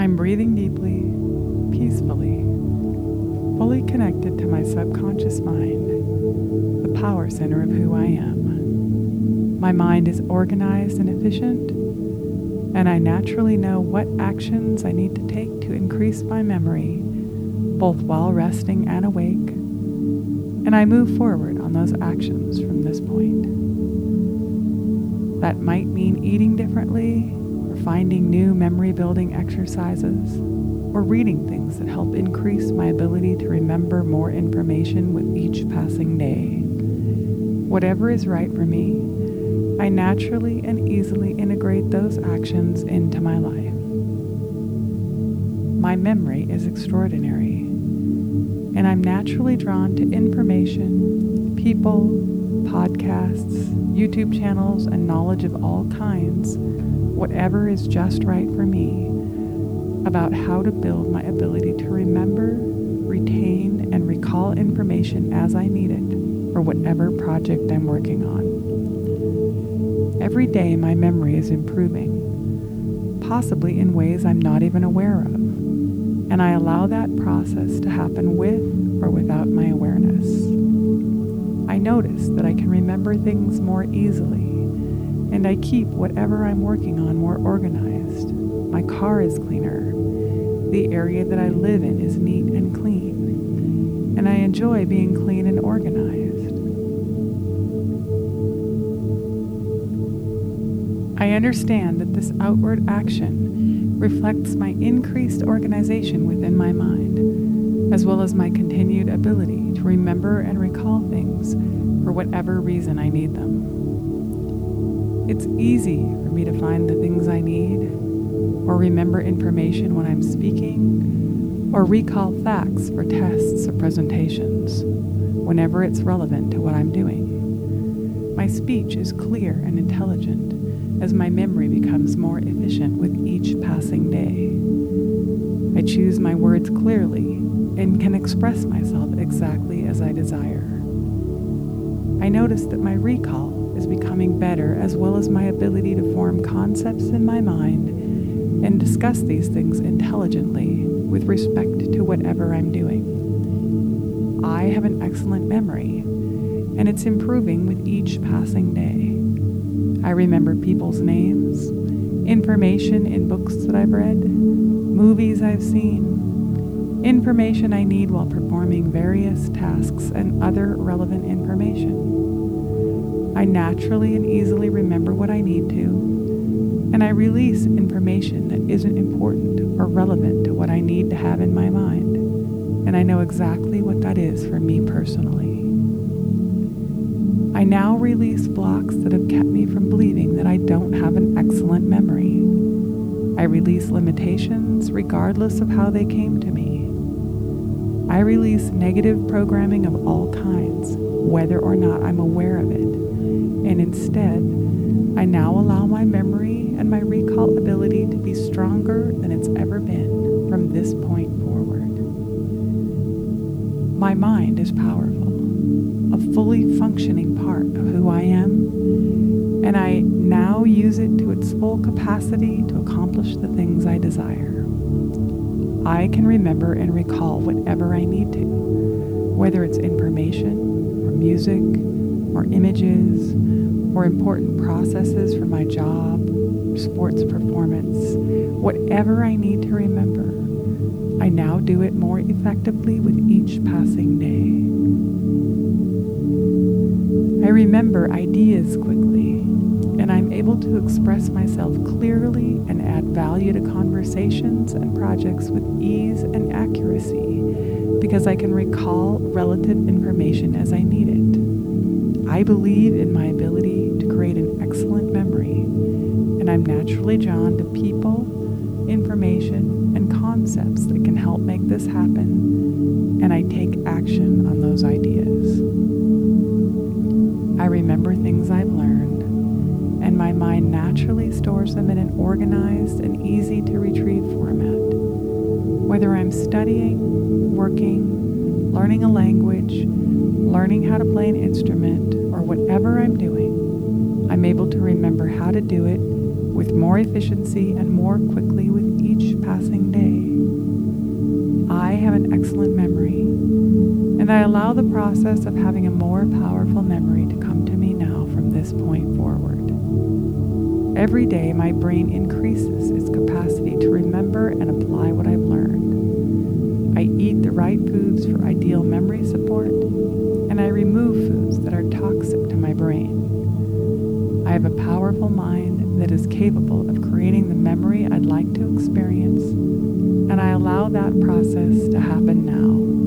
I'm breathing deeply, peacefully, fully connected to my subconscious mind, the power center of who I am. My mind is organized and efficient, and I naturally know what actions I need to take to increase my memory, both while resting and awake, and I move forward on those actions from this point. That might mean eating differently finding new memory building exercises, or reading things that help increase my ability to remember more information with each passing day. Whatever is right for me, I naturally and easily integrate those actions into my life. My memory is extraordinary, and I'm naturally drawn to information, people, podcasts, YouTube channels, and knowledge of all kinds whatever is just right for me about how to build my ability to remember, retain, and recall information as I need it for whatever project I'm working on. Every day, my memory is improving, possibly in ways I'm not even aware of, and I allow that process to happen with or without my awareness. I notice that I can remember things more easily and I keep whatever I'm working on more organized. My car is cleaner. The area that I live in is neat and clean, and I enjoy being clean and organized. I understand that this outward action reflects my increased organization within my mind, as well as my continued ability to remember and recall things for whatever reason I need them. It's easy for me to find the things I need, or remember information when I'm speaking, or recall facts for tests or presentations whenever it's relevant to what I'm doing. My speech is clear and intelligent as my memory becomes more efficient with each passing day. I choose my words clearly and can express myself exactly as I desire. I notice that my recall is becoming better, as well as my ability to form concepts in my mind and discuss these things intelligently with respect to whatever I'm doing. I have an excellent memory, and it's improving with each passing day. I remember people's names, information in books that I've read, movies I've seen, information I need while performing various tasks, and other relevant information. I naturally and easily remember what I need to, and I release information that isn't important or relevant to what I need to have in my mind, and I know exactly what that is for me personally. I now release blocks that have kept me from believing that I don't have an excellent memory. I release limitations regardless of how they came to me. I release negative programming of all kinds, whether or not I'm aware of it and instead, I now allow my memory and my recall ability to be stronger than it's ever been from this point forward. My mind is powerful, a fully functioning part of who I am, and I now use it to its full capacity to accomplish the things I desire. I can remember and recall whatever I need to, whether it's information or music or images or important processes for my job, sports performance, whatever I need to remember, I now do it more effectively with each passing day. I remember ideas quickly, and I'm able to express myself clearly and add value to conversations and projects with ease and accuracy because I can recall relative information as I need it. I believe in my ability to create an excellent memory, and I'm naturally drawn to people, information, and concepts that can help make this happen, and I take action on those ideas. I remember things I've learned, and my mind naturally stores them in an organized and easy to retrieve format. Whether I'm studying, working, learning a language, learning how to play an instrument, or whatever I'm doing, I'm able to remember how to do it with more efficiency and more quickly with each passing day. I have an excellent memory, and I allow the process of having a more powerful memory to come to me now from this point forward. Every day, my brain increases its capacity to remember and apply what I've learned. I eat the right foods for ideal memory support, I remove foods that are toxic to my brain. I have a powerful mind that is capable of creating the memory I'd like to experience, and I allow that process to happen now.